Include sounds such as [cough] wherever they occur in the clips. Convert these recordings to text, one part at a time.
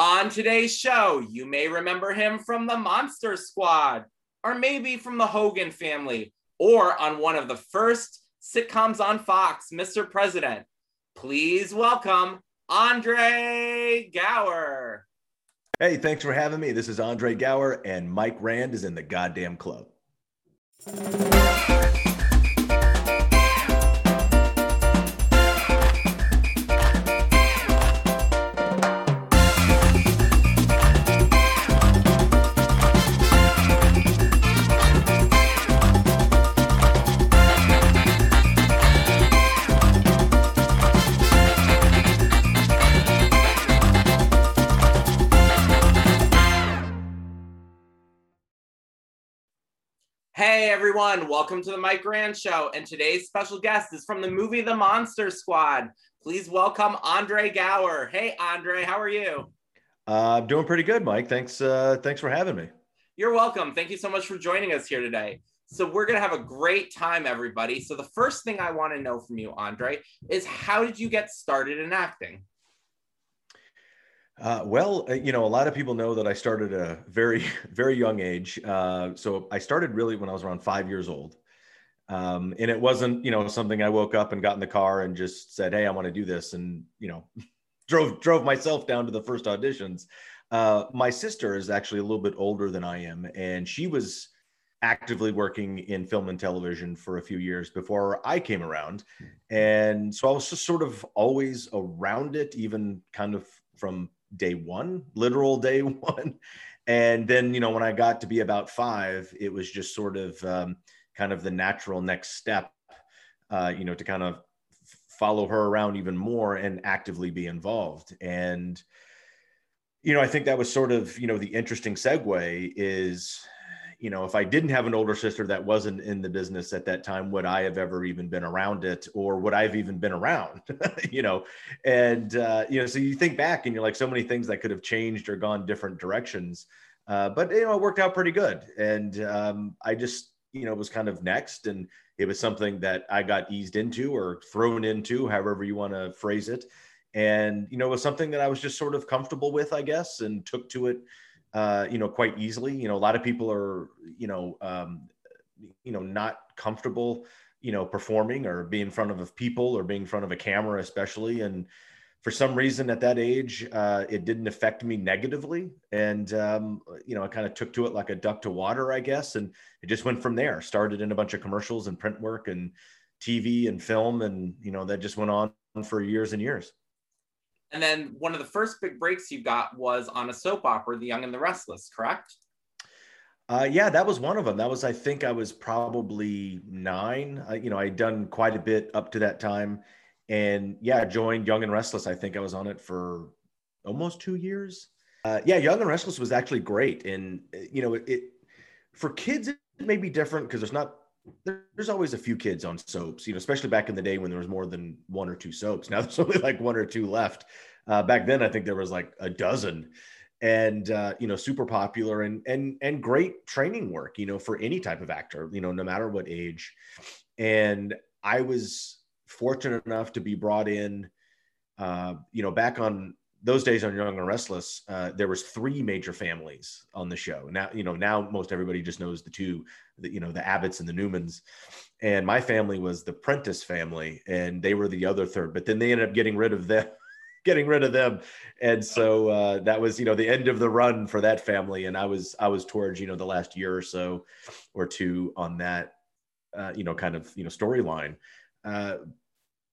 On today's show, you may remember him from the Monster Squad, or maybe from the Hogan family, or on one of the first sitcoms on Fox, Mr. President. Please welcome Andre Gower. Hey, thanks for having me. This is Andre Gower, and Mike Rand is in the goddamn club. Everyone, welcome to the Mike Rand Show. And today's special guest is from the movie The Monster Squad. Please welcome Andre Gower. Hey Andre, how are you? Uh, I'm doing pretty good, Mike. Thanks. Uh, thanks for having me. You're welcome. Thank you so much for joining us here today. So we're gonna have a great time, everybody. So the first thing I want to know from you, Andre, is how did you get started in acting? Uh, well, uh, you know, a lot of people know that I started at a very, [laughs] very young age. Uh, so I started really when I was around five years old. Um, and it wasn't, you know, something I woke up and got in the car and just said, "Hey, I want to do this," and you know, [laughs] drove drove myself down to the first auditions. Uh, my sister is actually a little bit older than I am, and she was actively working in film and television for a few years before I came around. And so I was just sort of always around it, even kind of from day one, literal day [laughs] one. And then, you know, when I got to be about five, it was just sort of um, kind of the natural next step, uh, you know, to kind of follow her around even more and actively be involved. And, you know, I think that was sort of, you know, the interesting segue is, you know, if I didn't have an older sister that wasn't in the business at that time, would I have ever even been around it or would I have even been around, [laughs] you know? And, uh, you know, so you think back and you're like, so many things that could have changed or gone different directions. Uh, but, you know, it worked out pretty good. And um, I just, you know, was kind of next. And it was something that I got eased into or thrown into, however you want to phrase it. And, you know, it was something that I was just sort of comfortable with, I guess, and took to it uh, you know, quite easily. You know, a lot of people are, you know, um, you know, not comfortable, you know, performing or being in front of people or being in front of a camera, especially. And for some reason at that age, uh, it didn't affect me negatively. And, um, you know, I kind of took to it like a duck to water, I guess. And it just went from there, started in a bunch of commercials and print work and TV and film. And, you know, that just went on for years and years. And then one of the first big breaks you got was on a soap opera, The Young and the Restless, correct? Uh, yeah, that was one of them. That was, I think, I was probably nine. Uh, you know, I'd done quite a bit up to that time, and yeah, joined Young and Restless. I think I was on it for almost two years. Uh, yeah, Young and Restless was actually great, and uh, you know, it, it for kids it may be different because there's not there's always a few kids on soaps, you know, especially back in the day when there was more than one or two soaps. [laughs] Now there's only like one or two left. Uh, back then, I think there was like a dozen, and uh, you know, super popular and and and great training work, you know, for any type of actor, you know, no matter what age. And I was fortunate enough to be brought in, uh, you know, back on those days on Young and Restless, uh, there was three major families on the show. Now, you know, now most everybody just knows the two, the, you know, the Abbotts and the Newmans. And my family was the Prentice family, and they were the other third. But then they ended up getting rid of them, [laughs] getting rid of them, and so uh, that was, you know, the end of the run for that family. And I was, I was towards, you know, the last year or so, or two on that, uh, you know, kind of, you know, storyline.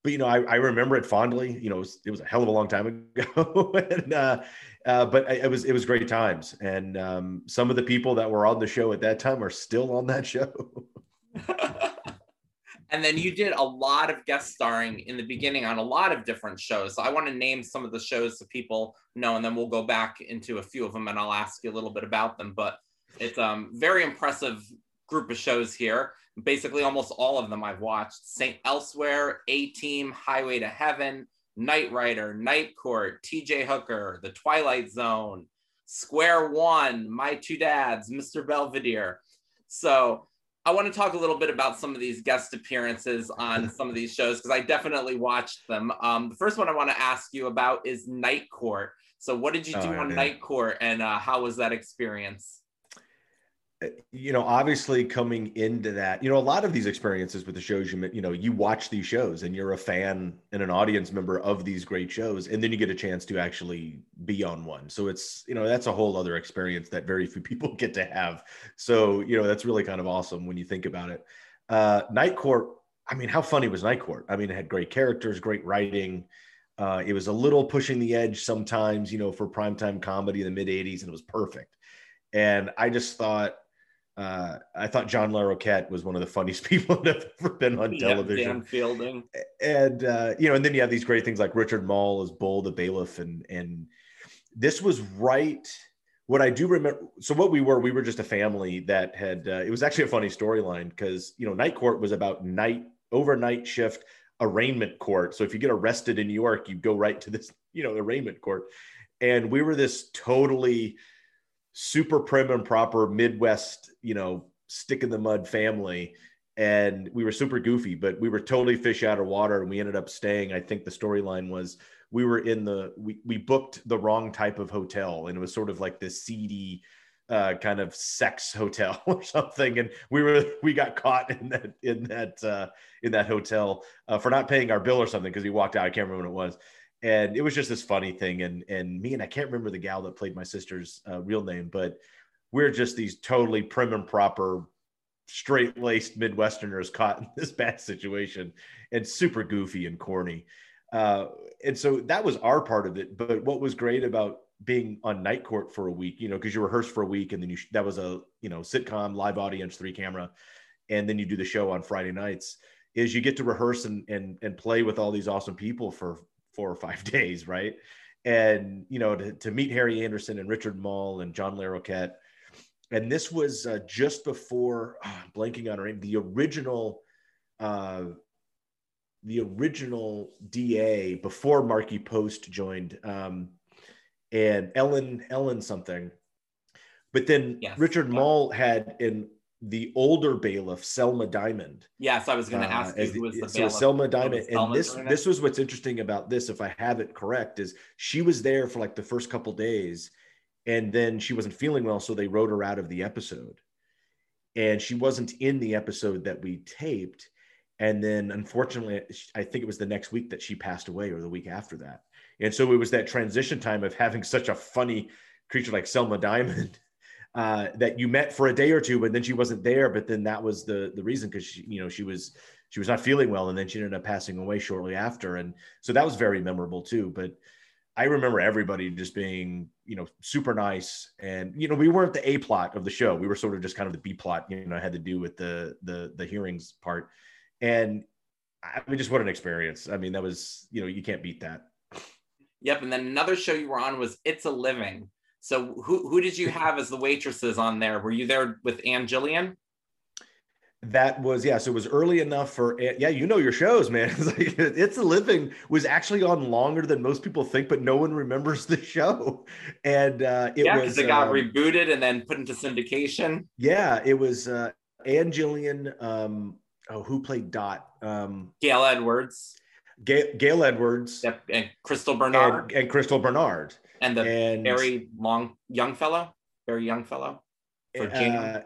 But you know, I, I remember it fondly. You know, it was, it was, a hell of a long time ago, [laughs] and, uh, uh, but it was it was great times. And um, some of the people that were on the show at that time are still on that show. [laughs] and then you did a lot of guest starring in the beginning on a lot of different shows. So I want to name some of the shows so people know, and then we'll go back into a few of them, and I'll ask you a little bit about them. But it's um very impressive group of shows here. Basically, almost all of them I've watched. St. Elsewhere, A Team, Highway to Heaven, Knight Rider, Night Court, TJ Hooker, The Twilight Zone, Square One, My Two Dads, Mr. Belvedere. So I want to talk a little bit about some of these guest appearances on some of these shows because I definitely watched them. Um, the first one I want to ask you about is Night Court. So, what did you do Oh, on yeah. Night Court, and uh, how was that experience? You know obviously coming into that you know a lot of these experiences with the shows you you know you watch these shows and you're a fan and an audience member of these great shows and then you get a chance to actually be on one. So it's you know that's a whole other experience that very few [laughs] people get to have. So you know that's really kind of awesome when you think about it. Uh night court i mean how funny was night court? I mean it had great characters great writing. Uh, it was a little pushing the edge sometimes, you know, for primetime comedy in the mid 80s, and it was perfect. And I just thought, uh, I thought John Larroquette was one of the funniest [laughs] people that have ever been on Yeah, television. Dan Fielding. And uh, you know, and then you have these great things like Richard Moll as Bull the bailiff, and and this was right. What I do remember, so what we were, we were just a family that had. Uh, it was actually a funny storyline because you know, Night Court was about night overnight shift arraignment court. So if you get arrested in New York, you go right to this, you know, arraignment court. And we were this totally super prim and proper Midwest, you know, stick in the mud family. And we were super goofy, but we were totally fish out of water. And we ended up staying. I think the storyline was we were in the we we booked the wrong type of hotel, and it was sort of like this seedy uh, kind of sex [laughs] hotel or something. And we were we got caught in that in that uh, in that hotel uh, for not paying our bill or something because we walked out. I can't remember what it was. And it was just this funny thing. And and me and I can't remember the gal that played my sister's uh, real name, but we're just these totally prim and proper, straight laced Midwesterners caught [laughs] in this bad situation and super goofy and corny. Uh, and so that was our part of it. But what was great about being on night court for a week, you know, because you rehearse for a week and then you that was a you know sitcom, live audience, three camera, and then you do the show on Friday nights. Is you get to rehearse and and and play with all these awesome people for four or five [laughs] days, right? And you know to, to meet Harry Anderson and Richard Moll and John Larroquette, and this was uh, just before [sighs] oh, blanking on her name, the original. Uh, the original DA before Markie Post joined, um, and Ellen Ellen something. But then Yes. Richard Moll had in the older bailiff Selma Diamond. Yes, I was going to Uh, ask you who was the- the so bailiff. Selma Diamond, and this this was what's interesting about this. If I have it correct, is she was there for like the first couple days, and then she wasn't feeling well, so they wrote her out of the episode, and she wasn't in the episode that we taped, and then unfortunately, I think it was the next week that she passed away, or the week after that, and so it was that transition time of having such a funny creature like Selma Diamond. Uh, that you met for a day or two, but then she wasn't there. But then that was the the reason because she, you know, she was she was not feeling well, and then she ended up passing away shortly after. And so that was very memorable too. But I remember everybody just being, you know, super nice. And you know, we weren't the A plot of the show. We were sort of just kind of the B plot. You know, I had to do with the the the hearings part. And I mean, just what an experience. I mean, that was you know, you can't beat that. Yep, and then another show you were on was It's a Living. So who who did you have as the waitresses on there? Were you there with Ann Jillian? That was yeah. So it was early enough for yeah. You know your shows, man. [laughs] It's like it's a living was actually on longer than most people think, but no one remembers the show. And uh, it yeah, was because it got um, rebooted and then put into syndication. yeah. It was uh, Ann Jillian. Um, oh, who played Dot? Um, Gail Edwards, Gail, Gail Edwards yep, and Crystal Bernard, and, and Crystal Bernard. And, the And very long young fellow, very young fellow. for Jane. uh,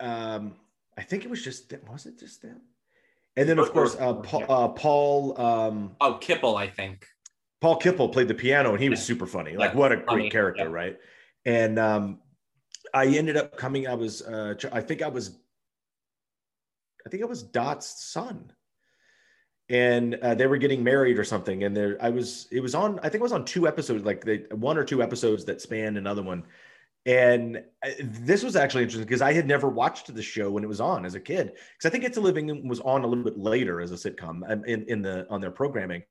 um, I think it was just them. Was it just them? And then of course uh, Paul, uh, Paul um, Oh, Kreppel, I think. Paul Kreppel played the piano and he was super funny. Like Yeah, what a funny, great character, yeah. right? And um, I ended up coming. I was. Uh, I think I was. I think I was Dot's son, and uh, they were getting married or something. And there, I was. It was on. I think it was on two episodes, like they one or two episodes that spanned another one. And uh, this was actually interesting because I had never watched the show when it was on as a kid. Because I think It's a Living was on a little bit later as a sitcom um, in, in the on their programming,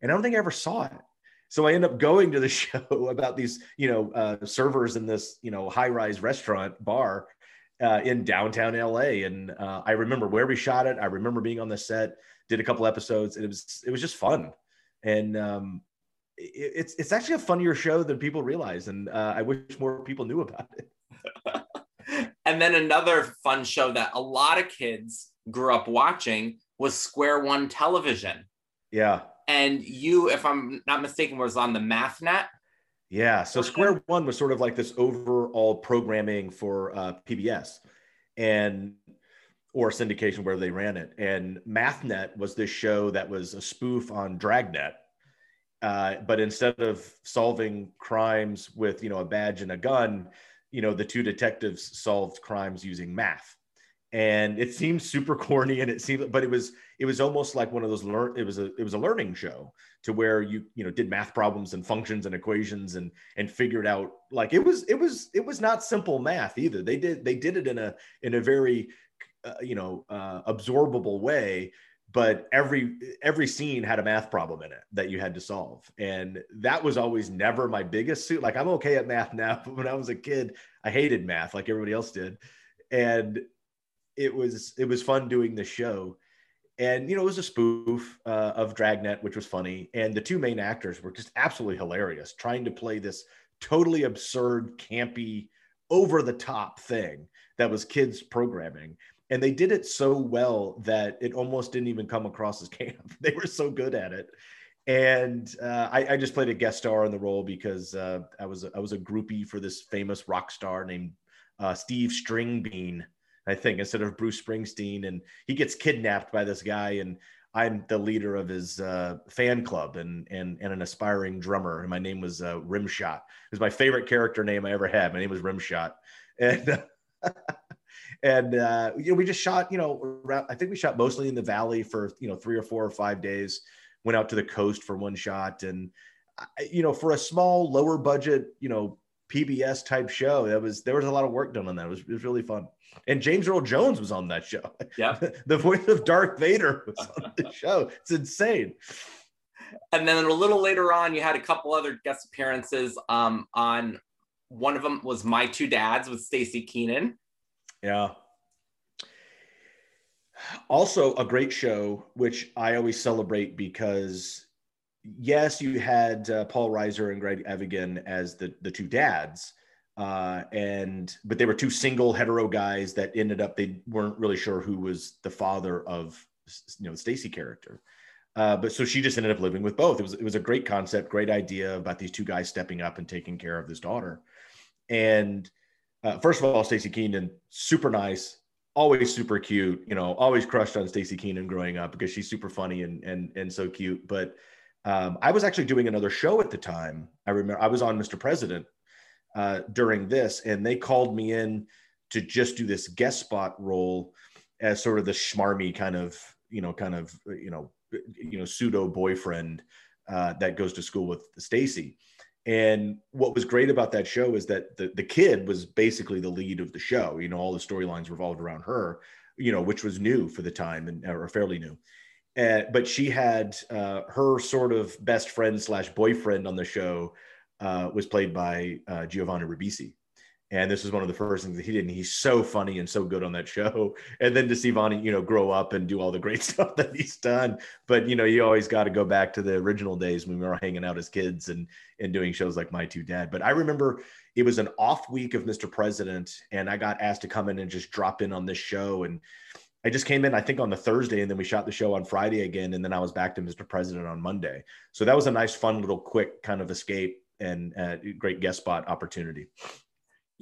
and I don't think I ever saw it. So I end up going to the [laughs] show about these, you know, uh, servers in this, you know, high-rise restaurant bar uh, in downtown LA, and uh, I remember where we shot it. I remember being on the set, did a couple episodes, and it was it was just fun, and um, it, it's it's actually a funnier show than people realize, and uh, I wish more people knew about it. [laughs] And then another fun show that a lot of kids grew up watching was Square One Television. Yeah, And you, if I'm not mistaken, was on the MathNet. Yeah. So Square One was sort of like this overall programming for uh, PBS and or syndication where they ran it. And MathNet was this show that was a spoof on Dragnet. Uh, but instead of solving crimes with you know a badge and a gun, you know the two detectives solved crimes using math and it seemed super [laughs] corny and it seemed but it was it was almost like one of those learn it was a it was a learning show to where you you know did math problems and functions and equations and and figured out like it was it was it was not simple math either they did they did it in a in a very uh, you know uh, absorbable way but every every scene had a math problem in it that you had to solve. And that was always never my biggest suit. Like i'm okay at math [laughs] now but when i was a kid i hated math like everybody else did. And it was it was fun doing the show. And you know it was a spoof uh, of dragnet which was funny. And the two main actors were just absolutely hilarious trying to play this totally absurd campy over the top thing that was kids programming and they did it so well that it almost didn't even come across as camp [laughs] they were so good at it and uh, I, I, just played a guest star in the role because uh, I was I was a groupie for this famous rock star named uh, Steve Stringbean, I think, instead of Bruce Springsteen. And he gets kidnapped by this guy, and I'm the leader of his uh, fan club and, and and an aspiring drummer. And my name was uh, Rimshot. It was my favorite character name I ever had. My name was Rimshot, and [laughs] and uh, you know we just shot. You know, around, I think we shot mostly in the valley for you know three or four or five days. Went out to the coast for one shot, and you know for a small lower budget you know PBS type show. That was there was a lot of work done on that. It was, it was really fun. And James Earl Jones was on that show. Yeah, [laughs] the voice of Darth Vader was on the [laughs] show. It's insane. And then a little later on, you had a couple other guest appearances. Um, on one of them was My Two Dads with Staci Keanan. Yeah. Also, a great show, which I always celebrate because yes, you had uh, Paul Reiser and Greg Evigan as the the two dads, uh, and but they were two single hetero guys that ended up they weren't really sure who was the father of you know Stacy character. Uh, but so she just ended up living with both. It was it was a great concept, great idea about these two guys stepping up and taking care of this daughter. And uh, first of all, Staci Keanan, super nice, always super cute. You know, always crushed on Staci Keanan growing up because she's super funny and and and so cute. But um, I was actually doing another show at the time. I remember I was on Mr. President uh, during this, and they called me in to just do this guest spot role as sort of the schmarmy kind of, you know, kind of, you know, you know, pseudo boyfriend uh, that goes to school with Stacy. And what was great about that show is that the, the kid was basically the lead of the show. You know, all the storylines revolved around her, you know, which was new for the time and or fairly new. Uh, but she had uh, her sort of best friend slash boyfriend on the show uh, was played by uh, Giovanni Ribisi. And this was one of the first things that he did. And he's so funny and so good on that show. [laughs] And then to see Vonnie, you know, grow up and do all the great [laughs] stuff that he's done. But, you know, you always got to go back to the original days when we were hanging out as kids and, and doing shows like My Two Dad. But I remember it was an off week of Mr. President. And I got asked to come in and just drop in on this show. And I just came in, I think, on the Thursday, and then we shot the show on Friday again, and then I was back to Mr. President on Monday. So that was a nice, fun little, quick kind of escape and uh, great guest spot opportunity.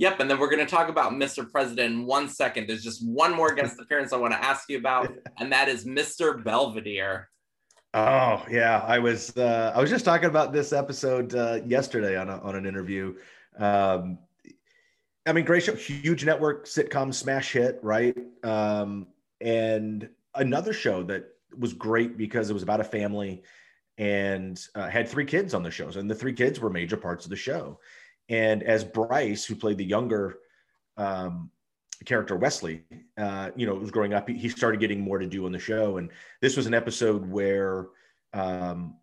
Yep, and then we're going to talk about Mr. President in one second. There's just one more guest [laughs] appearance I want to ask you about, and that is Mr. Belvedere. Oh yeah, I was uh, I was just talking about this episode uh, yesterday on a, on an interview. Um, I mean, great show, huge network sitcom smash hit, right? Um, and another show that was great because it was about a family and uh, had three kids on the shows, and the three kids were major parts of the show. And as Bryce, who played the younger um, character Wesley, uh, you know, was growing up, he, started getting more to do on the show. And this was an episode where um,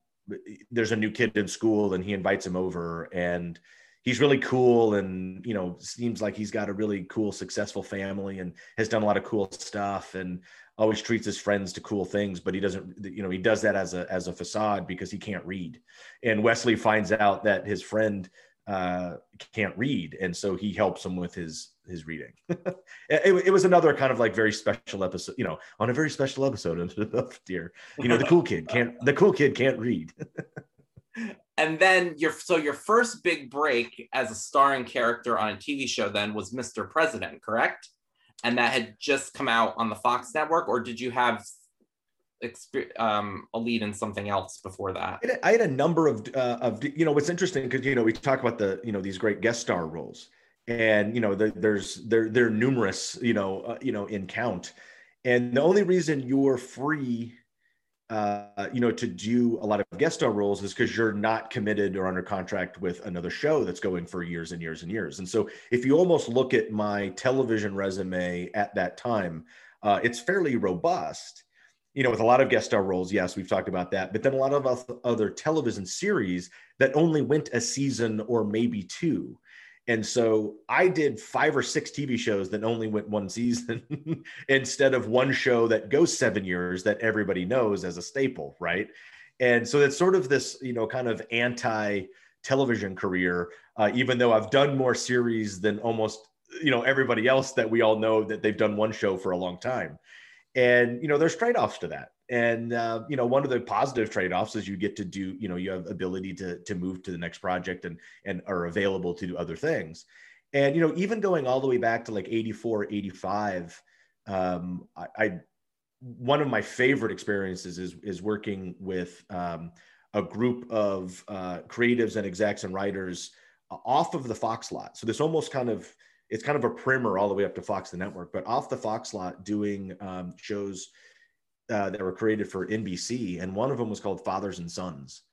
there's a new kid in school, and he invites him over, and he's really cool and you know seems like he's got a really cool successful family and has done a lot of cool stuff and always treats his friends to cool things but he doesn't you know he does that as a as a facade because he can't read and wesley finds out that his friend uh, can't read and so he helps him with his his reading [laughs] it, it, was another kind of like very special episode you know on a very special episode [laughs] of dear you know the cool kid can't the cool kid can't read [laughs] and then your so your first big break as a starring character on a TV show then was Mr. President, correct? And that had just come out on the Fox network, or did you have um, a lead in something else before that? I had a number of uh, of you know what's interesting because you know we talk about the you know these great guest star roles, and you know the, there's there they're numerous you know uh, you know in count, and the only reason you're free uh, you know, to do a lot of guest star roles is because you're not committed or under contract with another show that's going for years and years and years. And so, if you almost look at my television resume at that time, uh, it's fairly robust. You know, with a lot of guest star roles, yes, we've talked about that, but then a lot of other television series that only went a season or maybe two. And so I did five or six TV shows that only went one [laughs] season instead of one show that goes seven years that everybody knows as a staple, right? And so it's sort of this, you know, kind of anti television career, uh, even though I've done more series than almost, you know, everybody else that we all know that they've done one show for a long time. And, you know, there's trade offs to that. And uh, you know one of the positive trade-offs is you get to do you know you have ability to to move to the next project and and are available to do other things. And you know even going all the way back to like 84 85 um, I, I one of my favorite experiences is is working with um, a group of uh, creatives and execs and writers off of the fox lot. So this almost kind of it's kind of a primer all the way up to fox the network but off the fox lot doing um, shows uh, that were created for NBC, and one of them was called Fathers and Sons,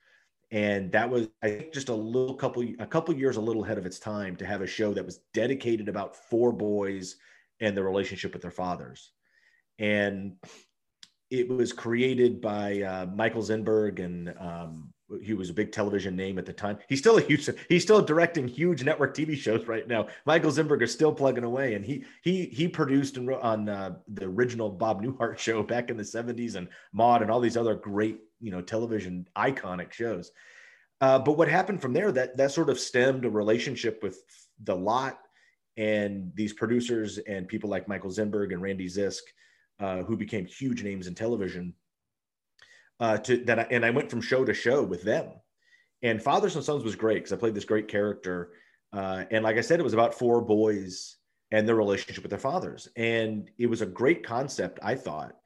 and that was I think just a little couple a couple years a little ahead of its time to have a show that was dedicated about four boys and the relationship with their fathers, and it was created by uh, Michael Zinberg and um, he was a big television name at the time. He's still a huge, he's still directing huge network TV shows right now. Michael Zinberg is still plugging away, and he he he produced and on uh, the original Bob Newhart [laughs] show back in the '70s, and Maude, and all these other great you know television iconic shows. Uh, but what happened from there that that sort of stemmed a relationship with the lot and these producers and people like Michael Zinberg and Randy Zisk, uh, who became huge names in television uh, to that, I, and I went from show to show with them. And Fathers and Sons was great because I played this great character, uh, and like I said, it was about four boys and their relationship with their fathers, and it was a great concept, I thought.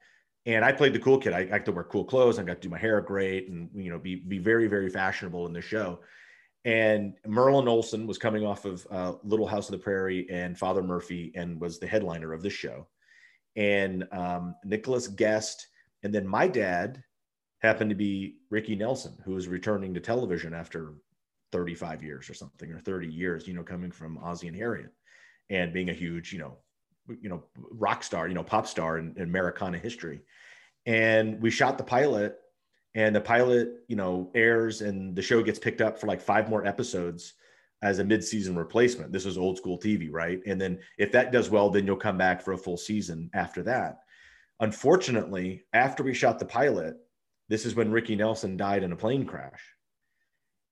And I played the cool kid. I, I got to wear cool clothes. I got to do my hair great, and you know, be be very very fashionable in the show. And Merlin Olsen was coming off of uh, Little House of the Prairie and Father Murphy, and was the headliner of this show. And um, Nicholas Guest, and then my dad happened to be Ricky Nelson, who was returning to television after 35 years or something, or 30 years, you know, coming from Ozzie and Harriet and being a huge, you know, you know, rock star, you know, pop star in, in Americana history. And we shot the pilot and the pilot, you know, airs and the show gets picked up for like five more episodes as a mid-season replacement. This is old school TV, right? And then if that does well, then you'll come back for a full season after that. Unfortunately, after we shot the pilot, this is when Ricky Nelson died in a plane crash.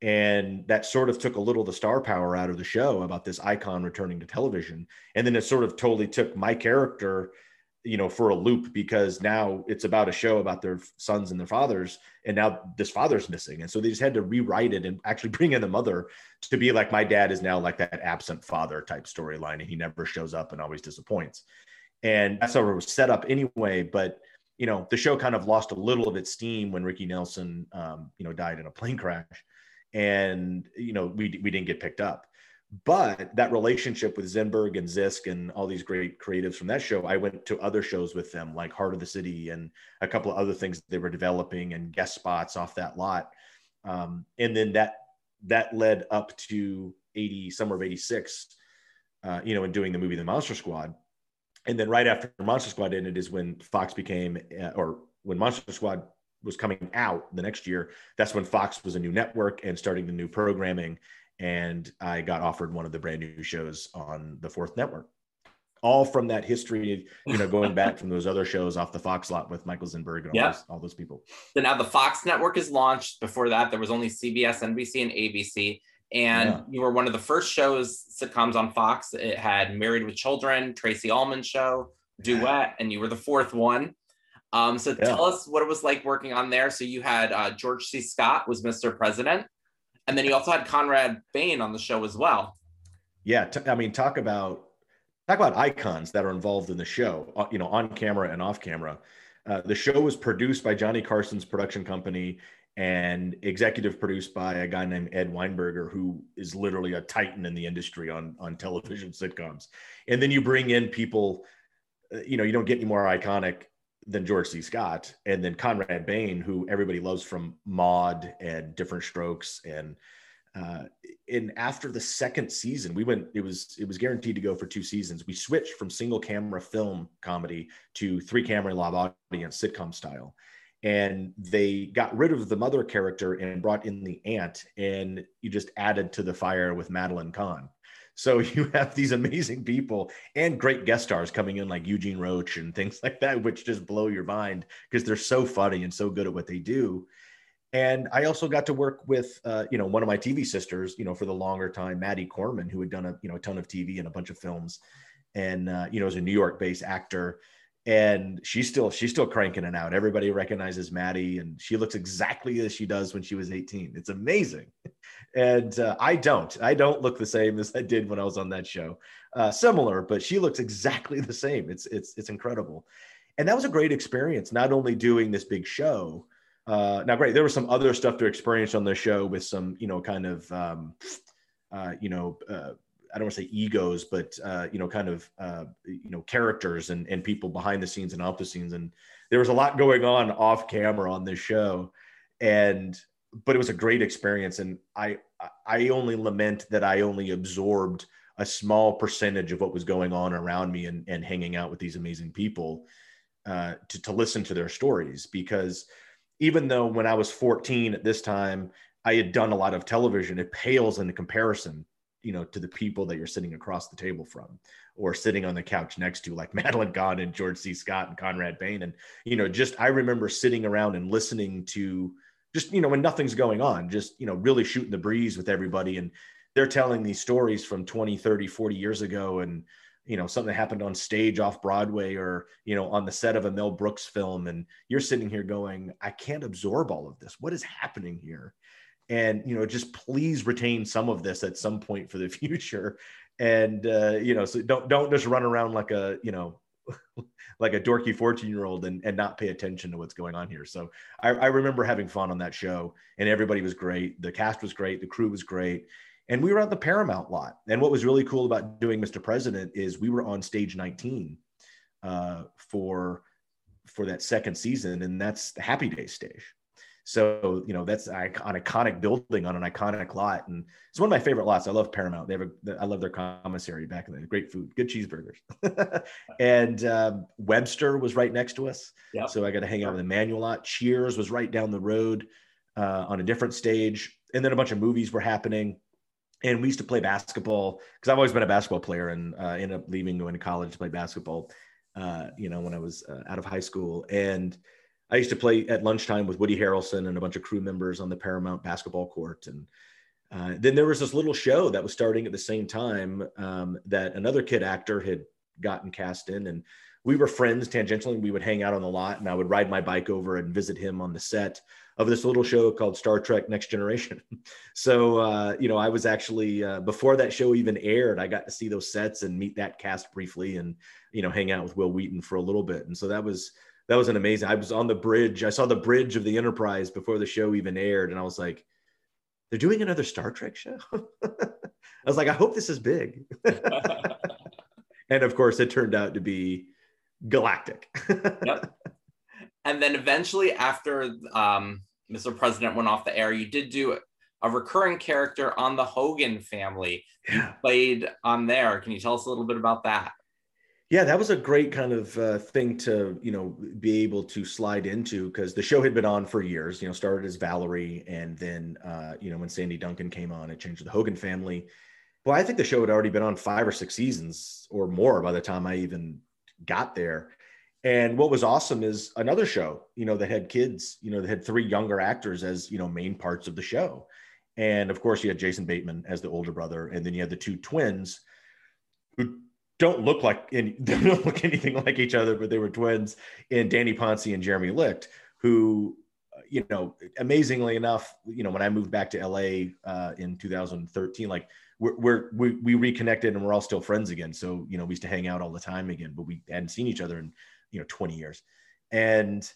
And that sort of took a little of the star power out of the show about this icon returning to television. And then it sort of totally took my character, you know, for a loop because now it's about a show about their sons and their fathers. And now this father's missing. And so they just had to rewrite it and actually [laughs] bring in the mother to be like, my dad is now like that absent father type storyline. And he never shows up and always disappoints. And that's how it was set up anyway. But you know, the show kind of lost a little of its steam when Ricky Nelson, um, you know, died in a plane crash, and you know, we we didn't get picked up. But that relationship with Zinberg and Zisk and all these great creatives from that show, I went to other shows with them, like Heart of the City and a couple of other things they were developing and guest spots off that lot. Um, and then that that led up to 80, summer of 86, uh, you know, in doing the movie The Monster Squad and then right after Monster Squad ended is when Fox became, uh, or when Monster Squad was coming out the next year. That's when Fox was a new network and starting the new programming. And I got offered one of the brand new shows on the fourth network. All from that history, you know, going back from those other shows off the Fox lot with Michael Zinberg and all, yeah. those, all those people. So now the Fox network is launched. Before that, there was only CBS, NBC, and ABC and yeah. you were one of the first shows sitcoms on Fox. It had Married with Children, Tracey Ullman show, Duet, and you were the fourth one. Um, so yeah. tell us what it was like working on there. So you had uh, George C. Scott was Mr. President. And then you also had Conrad Bain on the show as well. Yeah, t- I mean, talk about talk about icons that are involved in the show. uh, You know, on camera and off camera. Uh, the show was produced by Johnny Carson's production company and executive produced by a guy named Ed Weinberger, who is literally a titan in the industry on on television sitcoms. And then you bring in people, uh, you know, you don't get any more iconic than George C. Scott, and then Conrad Bain, who everybody loves from Maude and Diff'rent Strokes, and uh, and after the second season, we went. It was it was guaranteed to go for two seasons. We switched from single camera film comedy to three camera live audience sitcom style and they got rid of the mother character and brought in the aunt and you just added to the fire with madeline kahn. So [laughs] you have these amazing people and great guest stars coming in like eugene roche and things [laughs] like that which just blow your mind because they're so funny and so good at what they do. And i also got to work with uh, you know one of my tv sisters you know for the longer time maddie corman who had done a you know a ton of tv and a bunch of films. And uh, you know as a new york based actor and she's still she's still cranking it out. Everybody recognizes Maddie, and she looks exactly as she does when she was 18. It's amazing, [laughs] and uh, I don't. I don't look the same as I did when I was on that show. Uh, similar, but she looks exactly [laughs] the same. It's it's it's incredible, and that was a great experience. Not only doing this big show. Uh, now, great. There was some other stuff to experience on the show with some, you know, kind of, um, uh, you know, uh, I don't want to say egos, but uh, you know, kind of uh, you know, characters and and people behind the scenes and off the scenes. And there was a lot going on off camera on this show, and but it was a great experience. And I I only lament that I only absorbed a small percentage of what was going on around me and and hanging out with these amazing people uh, to to listen to their stories because even though when I was 14 at this time I had done a lot of television, it pales in comparison you know to the people that you're sitting across the table from or sitting on the couch next to like [laughs] madeline kahn and george c. Scott and conrad bain. And you know just i remember sitting around and listening to just you know when nothing's going on just you know really shooting the breeze with everybody. And they're telling these stories from 20 30 40 years ago. And you know something happened on stage off broadway or you know on the set of a mel brooks film. And you're sitting here going i can't absorb all of this. What is happening here and you know just please retain some of this at some point for the [laughs] future. And uh, you know so don't don't just run around like a you know [laughs] like a dorky 14 year old and, and not pay attention to what's going on here. So I, I remember having fun on that show and everybody was great. The cast was great. The crew was great. And we were at the paramount lot. And what was really cool about doing mr president is we were on stage 19 uh, for for that second season and that's the happy day stage so, you know, that's an iconic building on an iconic lot. And it's one of my favorite lots. I love Paramount. They have a, I love their commissary back in the great food, good cheeseburgers. [laughs] and um, Webster was right next to us. Yep. So I got to hang out with Emmanuel a lot. Cheers was right down the road uh, on a different stage. And then a bunch of movies were happening. And we used to play basketball because I've always been a basketball player and uh, ended up leaving, going to college to play basketball, uh, you know, when I was uh, out of high school. And I used to play at lunchtime with Woody Harrelson and a bunch of crew members on the Paramount basketball court. And uh, then there was this little show that was starting at the same time um, that another kid actor had gotten cast in. And we were friends tangentially. We would hang out on the lot and I would ride my bike over and visit him on the set of this little show called Star Trek Next Generation. [laughs] so, uh, you know, I was actually, uh, before that show even aired, I got to see those sets and meet that cast briefly and, you know, hang out with Wil Wheaton for a little bit. And so that was, that was an amazing. I was on the bridge. I saw the bridge of the Enterprise before the show even aired, and I was like, "They're doing another Star Trek show." [laughs] I was like, "I hope this is big." [laughs] and of course, it turned out to be galactic. yep. And then eventually, after um, Mr. President went off the air, you did do a recurring character on the Hogan family. Yeah. You played on there. Can you tell us a little bit about that? Yeah, that was a great kind of uh, thing to you know be able to slide into because the show had been on for years. You know, started as Valerie, and then uh, you know when Sandy Duncan came on, it changed the Hogan family. Well, I think the show had already been on five or six seasons or more by the time I even got there. And what was awesome is another show, you know, that had kids, you know, that had three younger actors as you know main parts of the show, and of course you had Jason Bateman as the older brother, and then you had the two twins who don't look like any, [laughs] they don't look anything like each other, but they were twins in Danny Ponce and Jeremy Licht, who you know, amazingly enough, you know, when I moved back to LA uh, in 2013, like we're, we're we, we reconnected and we're all still friends again. So you know, we used to hang out all the time again, but we hadn't seen each other in you know 20 years, and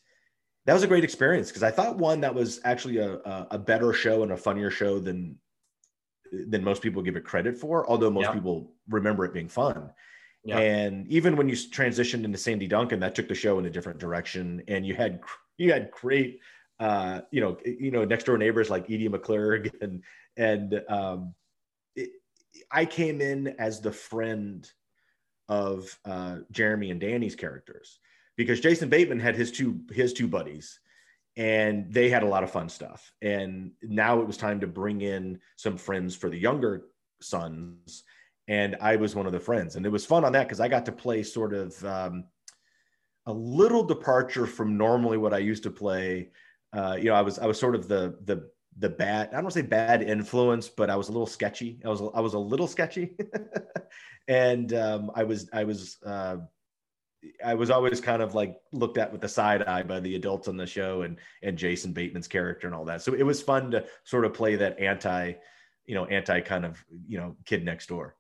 that was a great experience because I thought one that was actually a, a better show and a funnier show than than most people give it credit for. Although most yeah. people remember it being fun. Yeah. And even when you transitioned into Sandy Duncan, that took the show in a different direction. And you had you had great, uh, you know, you know, next door neighbors like Edie McClurg [laughs] and and um, it, I came in as the friend of uh, Jeremy and Danny's characters because Jason Bateman had his two his two buddies and they had a lot of fun stuff. And now it was time to bring in some friends for the younger sons and I was one of the friends. And it was fun on that because I got to play sort of um, a little departure from normally what I used to play. Uh, you know, I was I was sort of the the the bad I don't want to say bad influence, but I was a little sketchy. I was I was a little sketchy, [laughs] and um, I was I was uh, I was always kind of like looked at with the side eye by the adults on the show and and Jason Bateman's character and all that. So it was fun to sort of play that anti you know, anti kind of, you know, kid next door.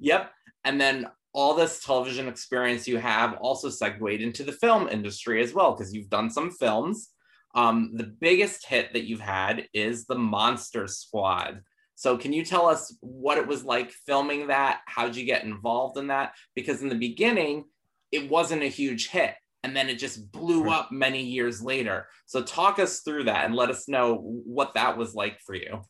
Yep. And then all this television experience you have also segued into the film industry as well, because you've done some films. Um, the biggest hit that you've had is the Monster Squad. So, can you tell us what it was like filming that? How'd you get involved in that? Because in the beginning, it wasn't a huge hit and then it just blew up many years later. So talk us through that and let us know what that was like for you.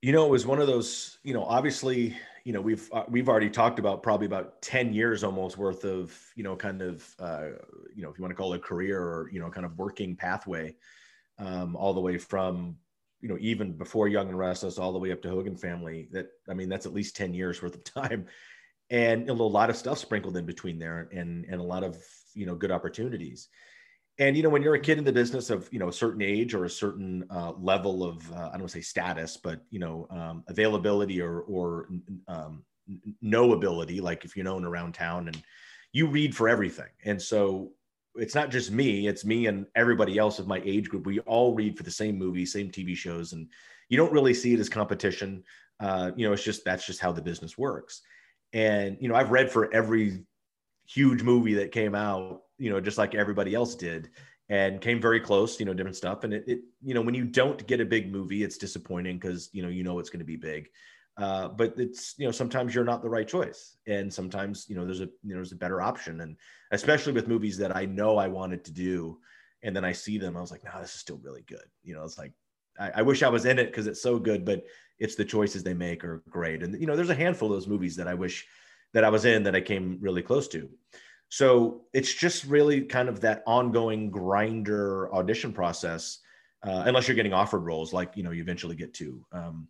You know, it was one of those, you know, obviously, you know, we've uh, we've already talked about probably about 10 years almost worth of, you know, kind of uh, you know, if you want to call it a career or, you know, kind of working pathway um, all the way from you know, even before Young and Restless, all the way up to Hogan Family. That I mean, that's at least ten years worth of [laughs] time and a lot of stuff sprinkled in between there and and a lot of you know good opportunities and you know when you're a kid in the business of you know a certain age or a certain uh, level of uh, i don't want to say status but you know um, availability or or um, knowability like if you're known around town and you read for everything and so it's not just me it's me and everybody else of my age group we all read for the same movies same tv shows and you don't really see it as competition uh, you know it's just that's just how the business works and, you know, I've read for every huge movie that came out, you know, just like everybody else did and came very close, you know, different stuff. And it, it you know, when you don't get a big movie, it's disappointing because, you know, you know, it's going to be big. Uh, but it's, you know, sometimes you're not the right choice. And sometimes, you know, there's a, you know, there's a better option. And especially with movies that I know I wanted to do. And then I see them, I was like, no, this is still really good. You know, it's like, I, I wish I was in it because it's so good, but it's the choices they make are great. And you know, there's a handful of those movies that I wish that I was in that I came really close to. So it's just really kind of that ongoing grinder audition process, uh, unless you're getting offered roles like you know you eventually get to. Um,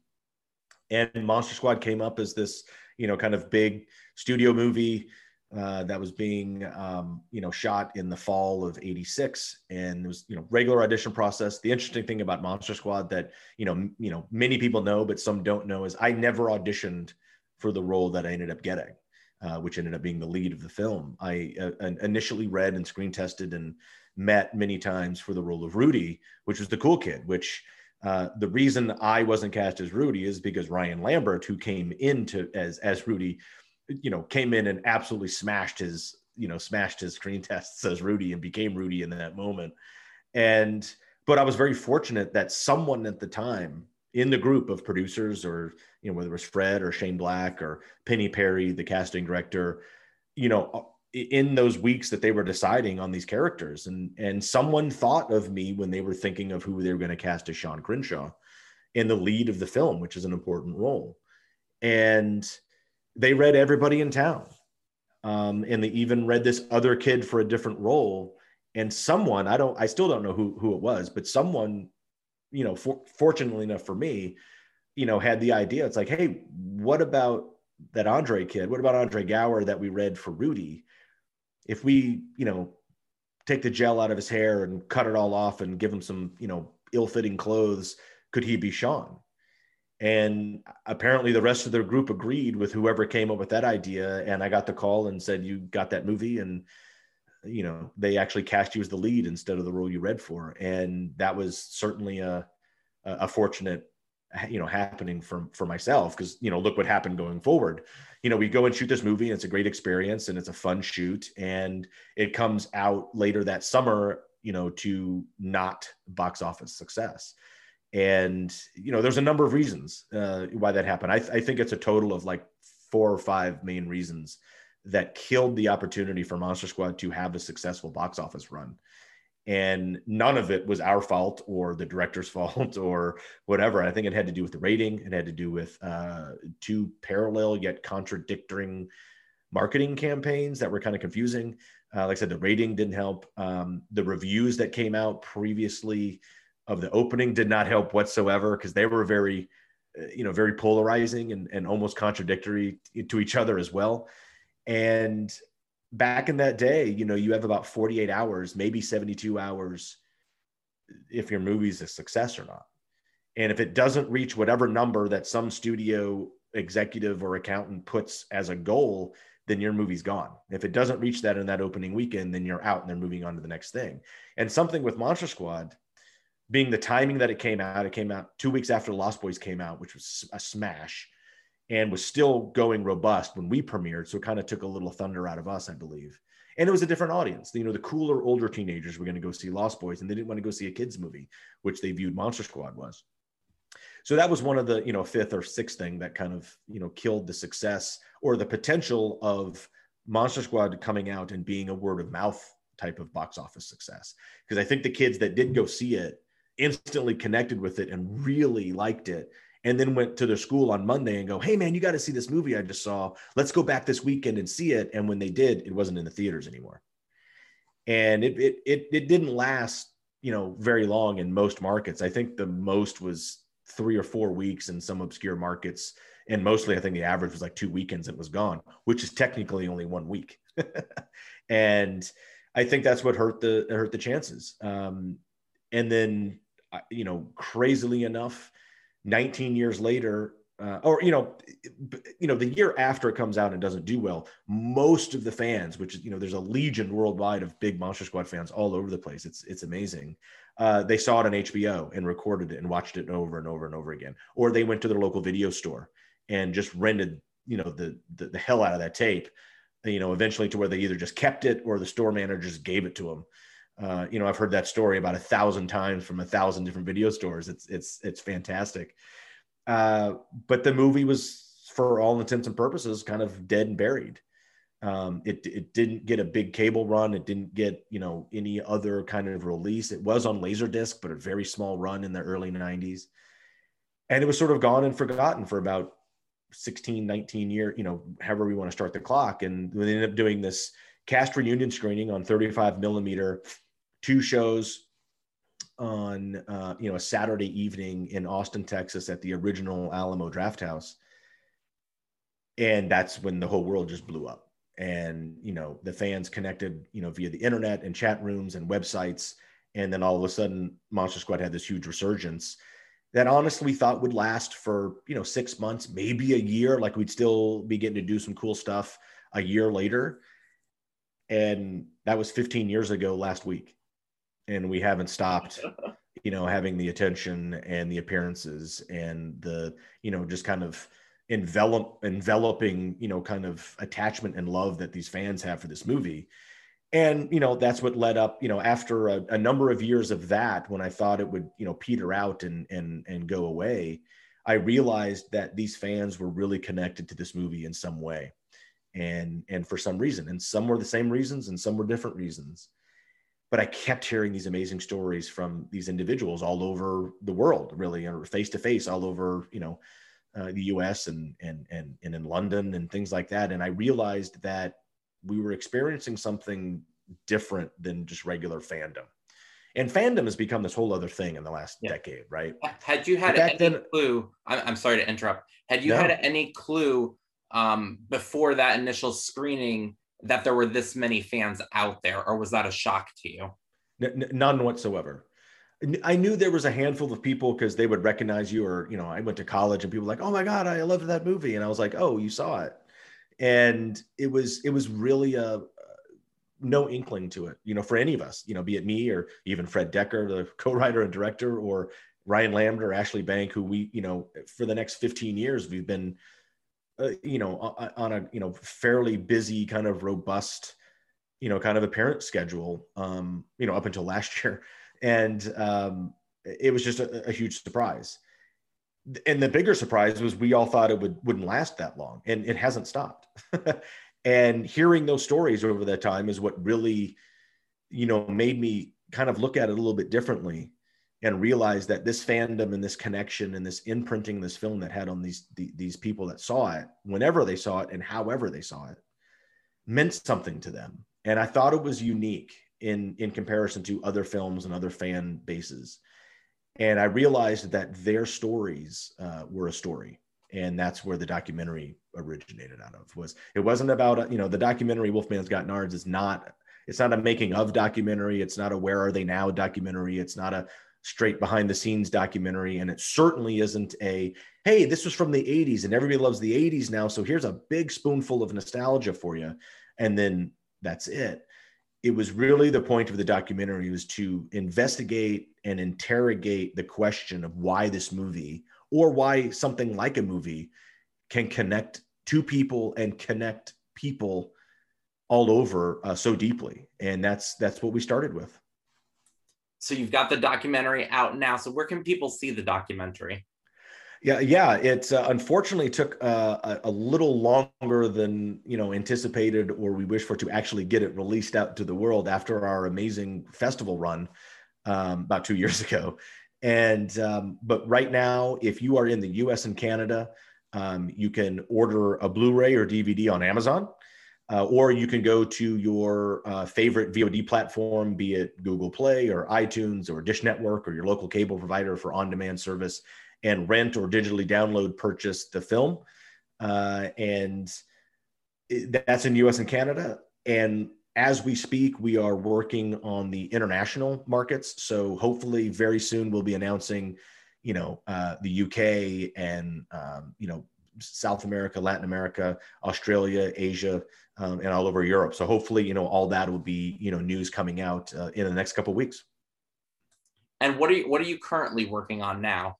and Monster Squad came up as this you know kind of big studio movie uh, that was being um, you know shot in the fall of 86 and it was you know regular audition process. The interesting thing about monster squad that you know you know many people know but some don't know is i never auditioned for the role that i ended up getting uh, which ended up being the lead of the film. I uh, initially read and screen tested and met many times for the role of rudy which was the cool kid which uh, the reason I wasn't cast as Rudy is because Ryan Lambert, who came into as as Rudy, you know, came in and absolutely smashed his, you know, smashed his screen [laughs] tests as Rudy and became Rudy in that moment. And, but I was very fortunate that someone at the time in the group of producers or, you know, whether it was Fred or Shane Black or Penny Perry, the casting director, you know, in those weeks that they were deciding on these characters and and someone thought of me when they were thinking of who they were going to cast as Sean Crenshaw in the lead of the film, which is an important role. And they read everybody in town. Um, and they even read this other kid for a different role. And someone, I don't, I still don't know who, who it was, but someone, you know, for, fortunately enough for me, you know, had the idea. It's like, hey, what about that Andre kid? What about Andre Gower that we read for Rudy? If we, you know, take the gel out of his hair and cut it all off and give him some, you know, ill-fitting clothes, could he be Sean? and apparently the rest of their group agreed with whoever came up with that idea. And i got the call and said you got that movie? And you know they actually cast you as the lead instead of the role you read for. And that was certainly a a fortunate you know happening for for myself because you know look what happened going forward. You know we go and shoot this movie and it's a great experience and it's a fun shoot and it comes out later that summer you know to not box office success. And you know there's a number of reasons uh, why that happened. I, th- I think it's a total of like four or five main reasons that killed the opportunity for Monster Squad to have a successful box office run. And none of it was our fault or the director's [laughs] fault or whatever. I think it had to do with the rating. It had to do with uh, two parallel yet contradicting marketing campaigns that were kind of confusing. Uh, like I said, the rating didn't help. Um, the reviews that came out previously of the opening did not help whatsoever because they were very, uh, you know, very polarizing and, and almost contradictory to each other as well. And back in that day, you know, you have about 48 hours, maybe 72 hours if your movie's a success or not. And if it doesn't reach whatever number that some studio executive or accountant puts as a goal, then your movie's gone. If it doesn't reach that in that opening weekend, then you're out and they're moving on to the next thing. And something with Monster Squad being the timing that it came out, it came out two weeks after Lost Boys came out, which was a smash and was still going robust when we premiered. So it kind of took a little thunder out of us, I believe. And it was a different audience. You know, the cooler, older teenagers were going to go see Lost Boys and they didn't want to go see a kids' movie, which they viewed Monster Squad was. So that was one of the, you know, fifth or sixth thing that kind of, you know, killed the success or the potential of Monster Squad coming out and being a word of mouth type of box office success. Because I think the kids that did go see it instantly connected with it and really liked it and then went to their school on Monday and go, Hey man, you got to see this movie I just saw. Let's go back this weekend and see it. And when they did, it wasn't in the theaters anymore. And it, it, it, it didn't last, you know, very long in most markets. I think the most was three or four weeks in some obscure markets. And mostly I think the average was like two weekends it was gone, which is technically only one week. [laughs] and I think that's what hurt the, hurt the chances. Um, and then, you know, crazily enough, 19 years later, uh, or you know, you know, the year after it comes out and doesn't do well, most of the fans, which you know, there's a legion worldwide of big Monster Squad fans all over the place. It's it's amazing. Uh, they saw it on HBO and recorded it and watched it over and over and over again, or they went to their local video store and just rented, you know, the the, the hell out of that tape. You know, eventually to where they either just kept it or the store manager just gave it to them. Uh, you know, I've heard that story about a thousand times from a thousand different video stores. It's it's it's fantastic. Uh, but the movie was, for all intents and purposes, kind of dead and buried. Um, it it didn't get a big cable run. It didn't get you know any other kind of release. It was on Laserdisc, but a very small run in the early '90s, and it was sort of gone and forgotten for about 16, 19 years. You know, however we want to start the clock. And we ended up doing this cast reunion screening on 35 millimeter two shows on uh, you know a Saturday evening in Austin, Texas, at the original Alamo Drafthouse, and that's when the whole world just blew up. And you know the fans connected, you know, via the internet and chat rooms and websites, and then all of a sudden, Monster Squad had this huge resurgence that honestly we thought would last for you know six months, maybe a year. Like we'd still be getting to do some cool stuff a year later, and that was 15 years ago last week and we haven't stopped [laughs] you know having the attention and the appearances and the you know just kind of envelop enveloping you know kind of attachment and love that these fans have for this movie. And you know that's what led up you know after a, a, number of years of that when i thought it would you know peter out and and and go away i realized that these fans were really connected to this movie in some way. And and for some reason and some were the same reasons and some were different reasons but I kept hearing these amazing stories from these individuals all over the world, really, or face to face, all over, you know, uh, the U.S. and and and and in London and things like that. And I realized that we were experiencing something different than just regular fandom. And fandom has become this whole other thing in the last yeah. decade, right? Had you had any then, clue? I'm, I'm sorry to interrupt. Had you no. had any clue um, before that initial screening that there were this many fans out there, or was that a shock to you? N- none whatsoever. I knew there was a handful of people because they would recognize you, or you know, I went to college and people were like, "Oh my god, I loved that movie," and I was like, "Oh, you saw it," and it was it was really a uh, no inkling to it, you know, for any of us, you know, be it me or even Fred Dekker, the [laughs] co-writer and director, or Ryan Lambert or Ashley Bank, who we, you know, for the next 15 years, we've been, uh, you know, on a, you know, fairly busy kind of robust, you know, kind of a parent schedule, um, you know, up until last [laughs] year. And um, it was just a, a huge surprise. And the bigger surprise was we all thought it would, wouldn't last that long and it hasn't stopped. [laughs] and hearing those stories over that time is what really, you know, made me kind of look at it a little bit differently and realize that this fandom and this connection and this imprinting this film that had on these the, these people that saw it whenever they saw it and however they saw it meant something to them. And i thought it was unique in in comparison to other films and other fan bases. And i realized that their stories uh, were a story. And that's where the documentary originated out of was it wasn't about you know the documentary wolfman's got nards is not it's not a making of documentary. It's not a where are they now documentary. It's not a straight behind the scenes documentary and it certainly isn't a hey this was from the 80s and everybody loves the 80s now so here's a big spoonful of nostalgia for you and then that's it. It was really the point of the documentary was to investigate and interrogate the question of why this movie or why something like a movie can connect to people and connect people all over uh, so deeply. And that's that's what we started with so you've got the documentary out now. So where can people see the documentary? Yeah, yeah. It uh, unfortunately took uh, a, a, little longer than you know anticipated, or we wish for to actually get it released out to the world after our amazing festival run um, about two years [laughs] ago. And um, but right now, if you are in the U.S. and Canada, um, you can order a Blu-ray or DVD on Amazon. Uh, or you can go to your uh, favorite VOD platform, be it Google Play or iTunes or Dish Network or your local cable provider for on demand service, and rent or digitally download purchase the film. Uh, and that's in US and Canada. And as we speak, we are working on the international markets. So hopefully, very soon, we'll be announcing, you know, uh, the UK and, um, you know, South America, Latin America, Australia, Asia, um, and all over Europe. So hopefully, you know, all that will be, you know, news coming out uh, in the next couple of weeks. And what are you what are you currently working on now?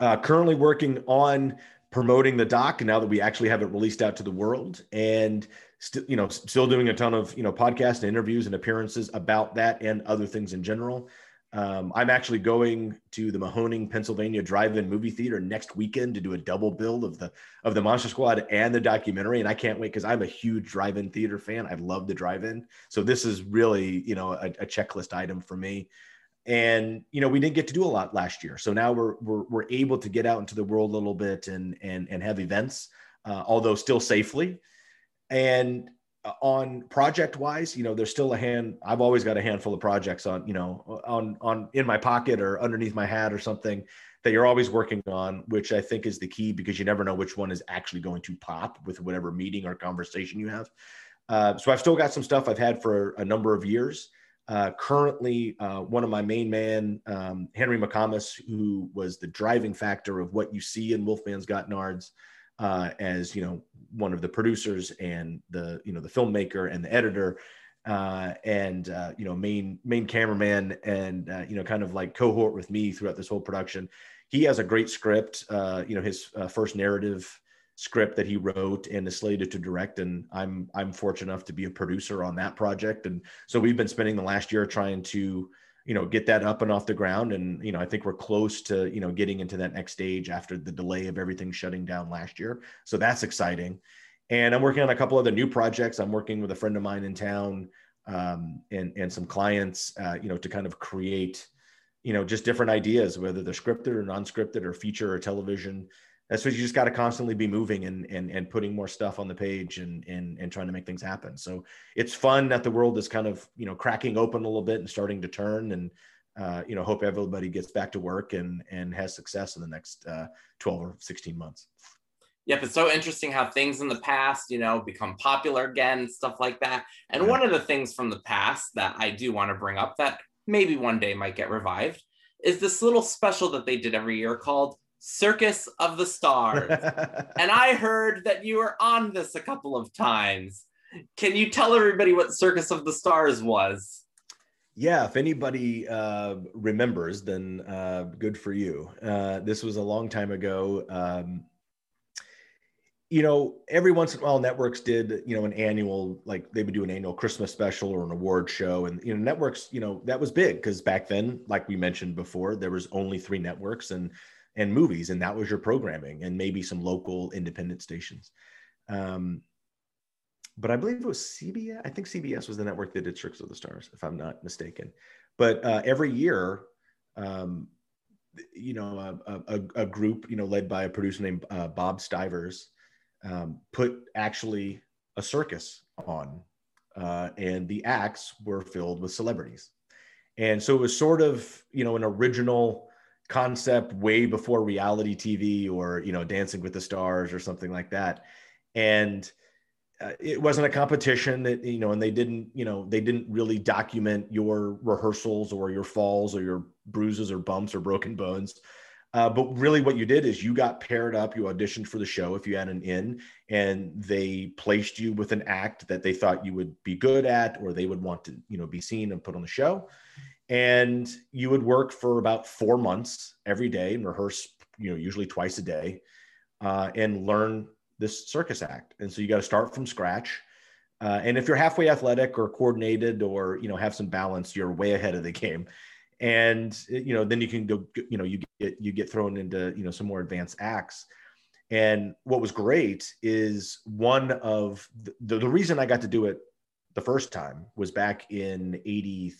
Uh, currently working on promoting the doc now that we actually have it released out to the world and still you know still doing a ton of you know podcasts and interviews and appearances about that and other things in general um, I'm actually going to the Mahoning, Pennsylvania Drive-In Movie Theater next weekend to do a double build of the of the Monster Squad and the documentary, and I can't wait because I'm a huge drive-in theater fan. I love the drive-in, so this is really you know a, a, checklist item for me. And you know we didn't get to do a lot last year, so now we're we're, we're able to get out into the world a little bit and and and have events, uh, although still safely. And on project wise you know there's still a hand i've always got a handful of projects on you know on on in my pocket or underneath my hat or something that you're always working on which i think is the key because you never know which one is actually going to pop with whatever meeting or conversation you have. Uh, so i've still got some stuff i've had for a number of years. Uh, currently uh, one of my main man um, henry mccomas who was the driving factor of what you see in wolfman's got nards uh, as you know one of the producers and the you know the filmmaker and the editor uh, and uh, you know main main cameraman and uh, you know kind of like cohort with me throughout this whole production. He has a great script. Uh, you know his uh, first narrative script that he wrote and is slated to direct and i'm i'm fortunate enough to be a producer on that project and so we've been spending the last year trying to you know get that up and off the ground and you know i think we're close to you know getting into that next stage after the delay of everything shutting down last year. So that's exciting. And i'm working on a couple other new projects. I'm working with a friend of mine in town um, and and some clients uh, you know to kind of create you know just different ideas whether they're scripted or non-scripted or feature or television that's what you just got to constantly be moving and, and and putting more stuff on the page and and and trying to make things happen. So it's fun that the world is kind of you know cracking open a little bit and starting to turn and uh, you know hope everybody gets back to work and and has success in the next uh, 12 or 16 months. Yep, it's so interesting how things in the past, you know, become popular again, stuff like that. And yeah. one of the things from the past that I do want to bring up that maybe one day might get revived is this little special that they did every year called Circus of the Stars. [laughs] and I heard that you were on this a couple of times. Can you tell everybody what Circus of the Stars was? Yeah, if anybody uh, remembers, then uh, good for you. Uh, this was a long time ago. Um, you know, every once in a while, networks did, you know, an annual, like they would do an annual Christmas special or an award show. And, you know, networks, you know, that was big because back then, like we mentioned before, there was only three networks and, and movies, and that was your programming and maybe some local independent stations. Um, but I believe it was CBS. I think CBS was the network that did Tricks of the Stars, if I'm not mistaken. But uh, every year, um, you know, a, a, a, group, you know, led by a producer named uh, Bob Stivers, um, put actually a circus on, uh, and the acts were filled with celebrities. And so it was sort of, you know, an original concept way before reality TV or, you know, Dancing with the Stars or something like that. And uh, it wasn't a competition that you know and they didn't you know they didn't really document your rehearsals or your falls or your bruises or bumps or broken bones uh, but really what you did is you got paired up you auditioned for the show if you had an in and they placed you with an act that they thought you would be good at or they would want to you know be seen and put on the show and you would work for about four months every day and rehearse you know usually twice a day uh, and learn this circus act. And so you got to start from scratch. Uh, and if you're halfway athletic or coordinated or you know have some balance, you're way ahead of the [laughs] game. And you know then you can go. You know you get you get thrown into you know some more advanced acts. And what was great is one of the, the reason I got to do it the first time was back in '83.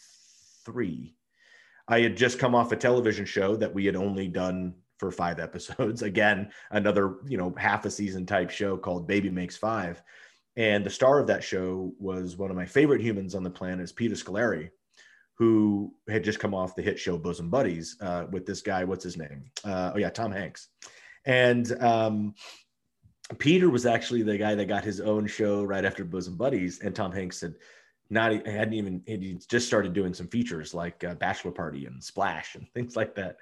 I had just come off a television show that we had only done for five [laughs] episodes. Again, another, you know, half a season type show called Baby Makes Five. And the star of that show was one of my favorite humans on the planet, is Peter Scolari, who had just come off the hit show Bosom Buddies uh, with this guy. What's his name? Uh, oh, yeah, Tom Hanks. And um, Peter was actually the guy that got his own show right after Bosom Buddies. And Tom Hanks had not hadn't even he just started doing some features like uh, Bachelor Party and Splash and [laughs] things like that.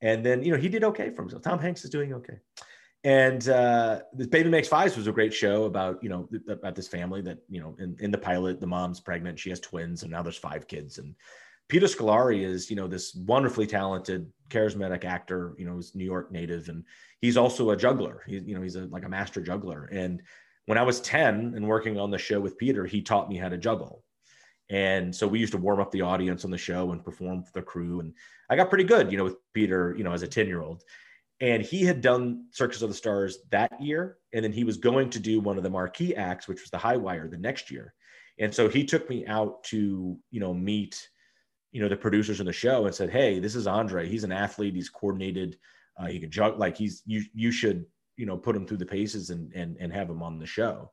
And then, you know, he did okay for himself. Tom Hanks is doing okay. And uh, Baby Makes Fives was a great show about, you know, about this family that, you know, in, in the pilot, the mom's pregnant, she has twins, and now there's five kids. And Peter Scolari is, you know, this wonderfully talented, charismatic actor, you know, he's New York native, and he's also a juggler. He's, you know, he's a, like a master juggler. And when I was 10 and working on the show with Peter, he taught me how to juggle. And so we used to warm up the audience on the show and perform for the crew. And I got pretty good, you know, with Peter, you know, as a 10 year old. And he had done Circus of the Stars that year. And then he was going to do one of the marquee acts, which was the High Wire the next year. And so he took me out to, you know, meet, you know, the producers in the show and said, Hey, this is Andre. He's an athlete. He's coordinated. Uh, he can juggle. Like he's, you, you should, you know, put him through the paces and, and, and have him on the show.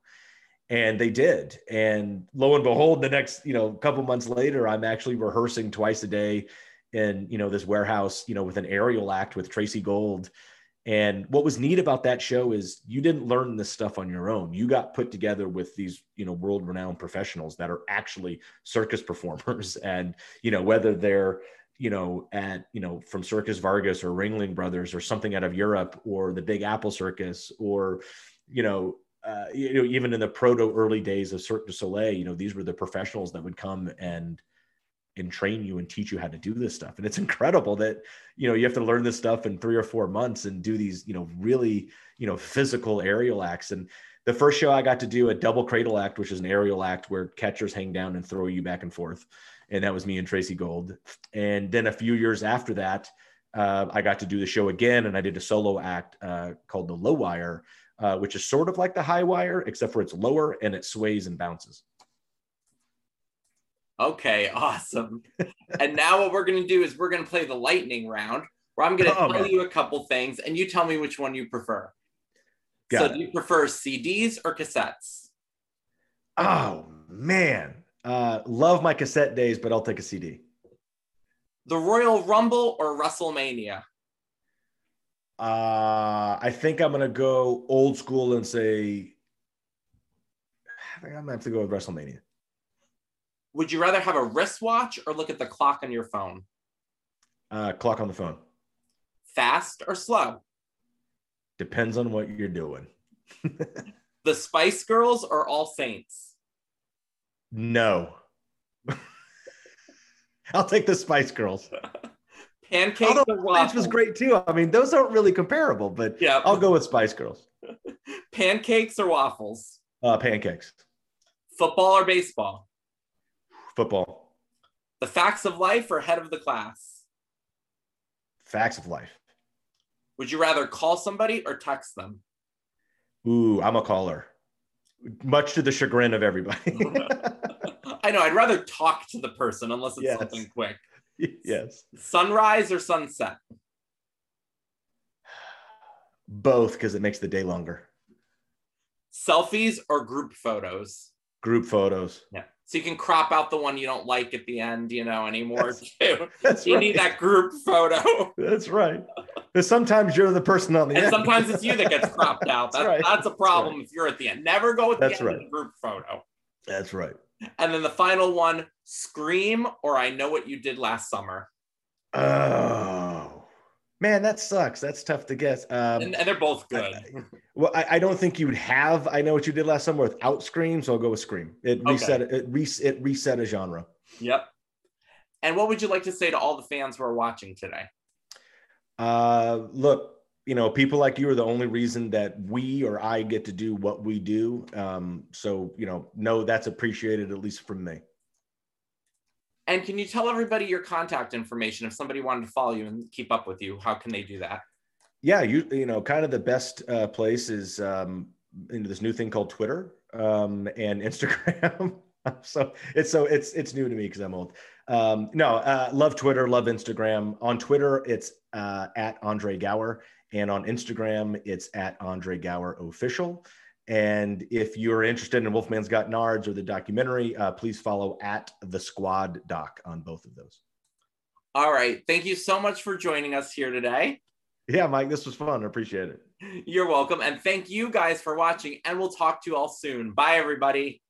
And they did. And lo and behold the next you know couple months later i'm actually rehearsing twice a day in you know this warehouse you know with an aerial act with tracey gold. And what was neat about that show is you didn't learn this stuff on your own. You got put together with these you know world renowned professionals that are actually circus performers. [laughs] And you know whether they're you know at you know from circus vargas or ringling brothers or something out of europe or the big apple circus or you know uh, you know, even in the proto early days of Cirque du Soleil, you know, these were the professionals that would come and and train you and teach you how to do this stuff. And it's [laughs] incredible that you know you have to learn this stuff in three or four months and do these you know really you know physical aerial acts. And the first show I got to do a double cradle act, which is an aerial act where catchers hang down and throw you back and forth, and that was me and Tracey Gold. And then a few years after that. Uh, I got to do the show again, and I did a solo act uh, called the Low Wire, uh, which is sort of like the high wire, except for it's lower and it sways and bounces. Okay, awesome. and now what we're going to do is we're going to play the lightning round, where I'm going to oh, tell man. you a couple things, and you tell me which one you prefer. Got so, it. do you prefer CDs or cassettes? Oh man, uh, love my cassette days, but I'll take a CD. The Royal Rumble or WrestleMania? Uh, I think I'm gonna go old school and say I think I'm gonna have to go with WrestleMania. Would you rather have a wristwatch or look at the clock on your phone? Uh, clock on the phone. Fast or slow? Depends on what you're doing. [laughs] the Spice Girls or All Saints? No. [laughs] I'll take the Spice Girls. [laughs] Pancakes Although or waffles? was great too. I mean, those aren't really comparable, but Yeah. I'll go with Spice Girls. [laughs] Pancakes or waffles? Uh, pancakes, Football or baseball? football, The facts of life or head of the class? facts of life. Would you rather call somebody or text them? Ooh, I'm a caller, much to the chagrin of everybody. [laughs] I know, I'd rather talk to the person unless it's Yes. something quick. yes, Sunrise or sunset? both because it makes the day longer. Selfies or group photos? Group photos. Yeah. So you can crop out the one you don't like at the end, you know, anymore too. [laughs] That's You right. need that group photo. [laughs] That's right. Because sometimes you're the person on the And end. sometimes it's you that gets [laughs] cropped out. That's That's, right. that's a problem if you're at the end. Never go the That's end right. of the group photo. That's right. And then the final one, scream or I know what you did last summer. Oh man, that sucks. That's tough to guess. Um, And, and they're both good. well, I, I don't think you'd have. I know what you did last summer without Scream, so I'll go with Scream. It Okay. reset. It, re, it reset a genre. Yep. And what would you like to say to all the fans who are watching today? Uh, look, you know, people like you are the only reason that we or I get to do what we do. Um, so you know, no, that's appreciated at least from me. And can you tell everybody your contact information if somebody wanted to follow you and keep up with you? How can they do that? Yeah, you you know, kind of the best uh, place is um, into this new thing called Twitter um, and [laughs] Instagram. so it's so it's it's new to me because I'm old. Um, no, uh, love Twitter, love Instagram. On Twitter, it's uh, at Andre Gower, and on Instagram, it's at Andre Gower Official. And if you're interested in Wolfman's Got Nards or the documentary, uh, please follow at the Squad Doc on both of those. All right. Thank you so much for joining us here today. Yeah, Mike, this was fun. I appreciate it. You're welcome. And thank you guys for watching. And we'll talk to you all soon. Bye, everybody.